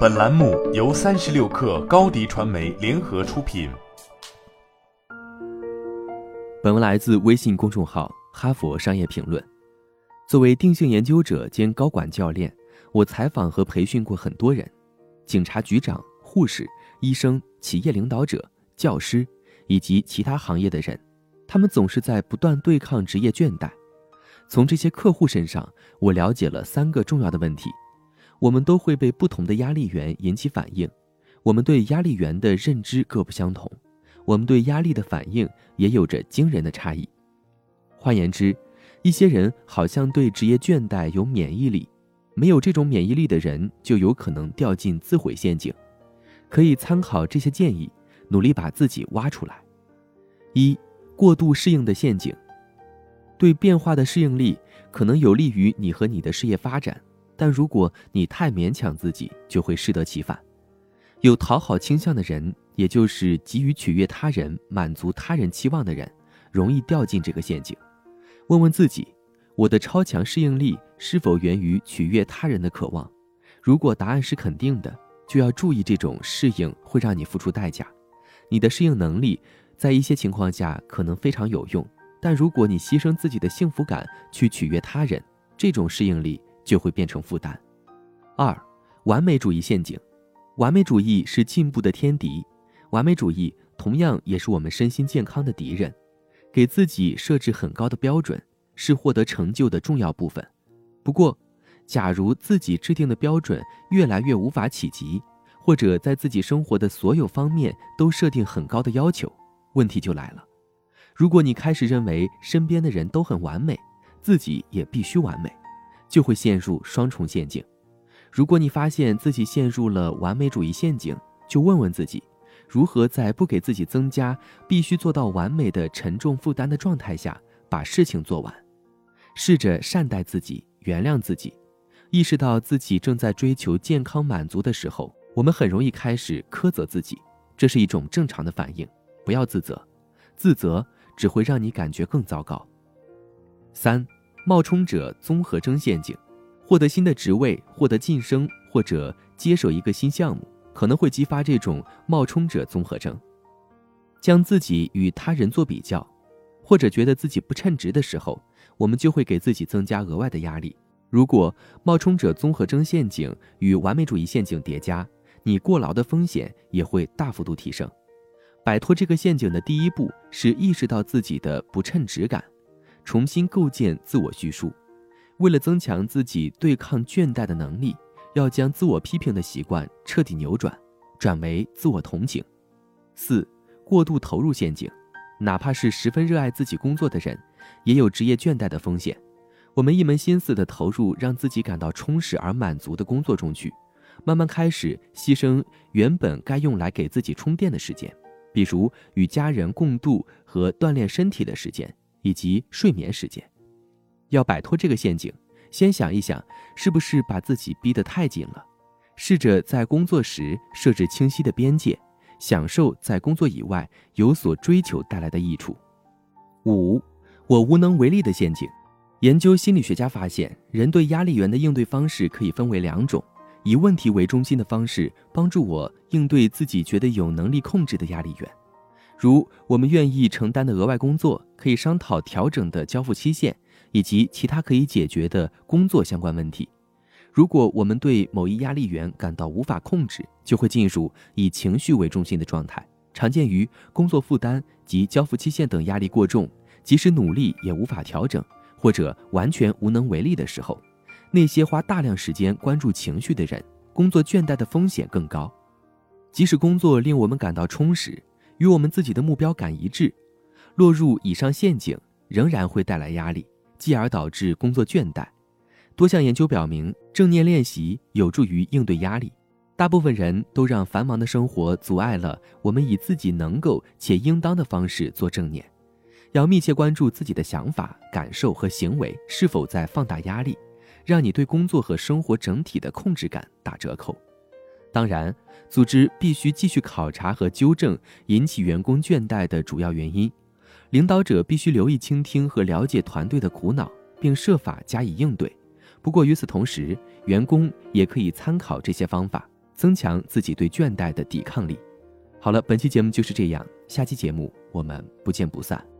本栏目由三十六氪高低传媒联合出品。本文来自微信公众号《哈佛商业评论》。作为定性研究者兼高管教练，我采访和培训过很多人：警察局长、护士、医生、企业领导者、教师以及其他行业的人。他们总是在不断对抗职业倦怠。从这些客户身上，我了解了三个重要的问题：我们都会被不同的压力源引起反应，我们对压力源的认知各不相同，我们对压力的反应也有着惊人的差异。换言之，一些人好像对职业倦怠有免疫力，没有这种免疫力的人就有可能掉进自毁陷阱。可以参考这些建议，努力把自己挖出来。一过度适应的陷阱，对变化的适应力可能有利于你和你的事业发展，但如果你太勉强自己，就会适得其反。有讨好倾向的人，也就是急于取悦他人、满足他人期望的人，容易掉进这个陷阱。问问自己，我的超强适应力是否源于取悦他人的渴望？如果答案是肯定的，就要注意这种适应会让你付出代价。你的适应能力。在一些情况下可能非常有用，但如果你牺牲自己的幸福感去取悦他人，这种适应力就会变成负担。二，完美主义陷阱，完美主义是进步的天敌，完美主义同样也是我们身心健康的敌人。给自己设置很高的标准是获得成就的重要部分，不过，假如自己制定的标准越来越无法企及，或者在自己生活的所有方面都设定很高的要求。问题就来了，如果你开始认为身边的人都很完美，自己也必须完美，就会陷入双重陷阱。如果你发现自己陷入了完美主义陷阱，就问问自己，如何在不给自己增加必须做到完美的沉重负担的状态下，把事情做完。试着善待自己，原谅自己。意识到自己正在追求健康满足的时候，我们很容易开始苛责自己，这是一种正常的反应。不要自责，自责只会让你感觉更糟糕。三，冒充者综合征陷阱，获得新的职位、获得晋升或者接手一个新项目，可能会激发这种冒充者综合征。将自己与他人做比较，或者觉得自己不称职的时候，我们就会给自己增加额外的压力。如果冒充者综合征陷阱与完美主义陷阱叠加，你过劳的风险也会大幅度提升。摆脱这个陷阱的第一步是意识到自己的不称职感，重新构建自我叙述。为了增强自己对抗倦怠的能力，要将自我批评的习惯彻底扭转，转为自我同情。四、过度投入陷阱，哪怕是十分热爱自己工作的人，也有职业倦怠的风险。我们一门心思的投入让自己感到充实而满足的工作中去，慢慢开始牺牲原本该用来给自己充电的时间。比如与家人共度和锻炼身体的时间，以及睡眠时间，要摆脱这个陷阱，先想一想，是不是把自己逼得太紧了？试着在工作时设置清晰的边界，享受在工作以外有所追求带来的益处。五，我无能为力的陷阱。研究心理学家发现，人对压力源的应对方式可以分为两种。以问题为中心的方式帮助我应对自己觉得有能力控制的压力源，如我们愿意承担的额外工作，可以商讨调整的交付期限，以及其他可以解决的工作相关问题。如果我们对某一压力源感到无法控制，就会进入以情绪为中心的状态，常见于工作负担及交付期限等压力过重，即使努力也无法调整，或者完全无能为力的时候。那些花大量时间关注情绪的人，工作倦怠的风险更高。即使工作令我们感到充实，与我们自己的目标感一致，落入以上陷阱仍然会带来压力，继而导致工作倦怠。多项研究表明，正念练习有助于应对压力。大部分人都让繁忙的生活阻碍了我们以自己能够且应当的方式做正念。要密切关注自己的想法、感受和行为是否在放大压力。让你对工作和生活整体的控制感打折扣。当然，组织必须继续考察和纠正引起员工倦怠的主要原因。领导者必须留意倾听和了解团队的苦恼，并设法加以应对。不过，与此同时，员工也可以参考这些方法，增强自己对倦怠的抵抗力。好了，本期节目就是这样，下期节目我们不见不散。